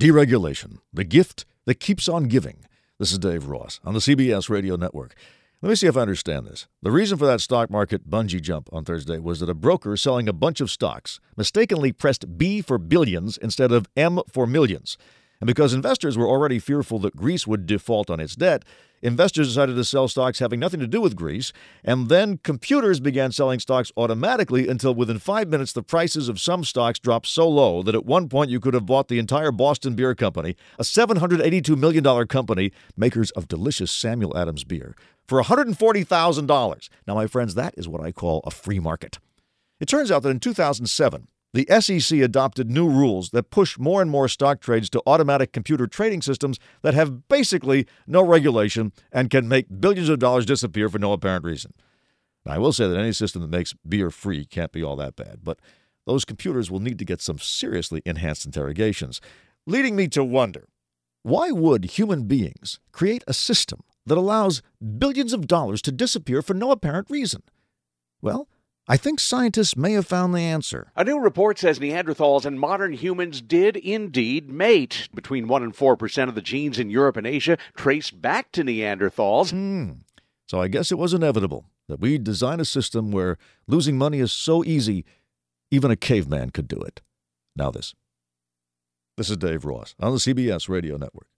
Deregulation, the gift that keeps on giving. This is Dave Ross on the CBS Radio Network. Let me see if I understand this. The reason for that stock market bungee jump on Thursday was that a broker selling a bunch of stocks mistakenly pressed B for billions instead of M for millions. And because investors were already fearful that Greece would default on its debt, investors decided to sell stocks having nothing to do with Greece, and then computers began selling stocks automatically until within five minutes the prices of some stocks dropped so low that at one point you could have bought the entire Boston Beer Company, a $782 million company, makers of delicious Samuel Adams beer, for $140,000. Now, my friends, that is what I call a free market. It turns out that in 2007, the SEC adopted new rules that push more and more stock trades to automatic computer trading systems that have basically no regulation and can make billions of dollars disappear for no apparent reason. Now, I will say that any system that makes beer free can't be all that bad, but those computers will need to get some seriously enhanced interrogations, leading me to wonder why would human beings create a system that allows billions of dollars to disappear for no apparent reason? Well, I think scientists may have found the answer. A new report says Neanderthals and modern humans did indeed mate. Between 1 and 4% of the genes in Europe and Asia trace back to Neanderthals. Hmm. So I guess it was inevitable that we'd design a system where losing money is so easy, even a caveman could do it. Now, this. This is Dave Ross on the CBS Radio Network.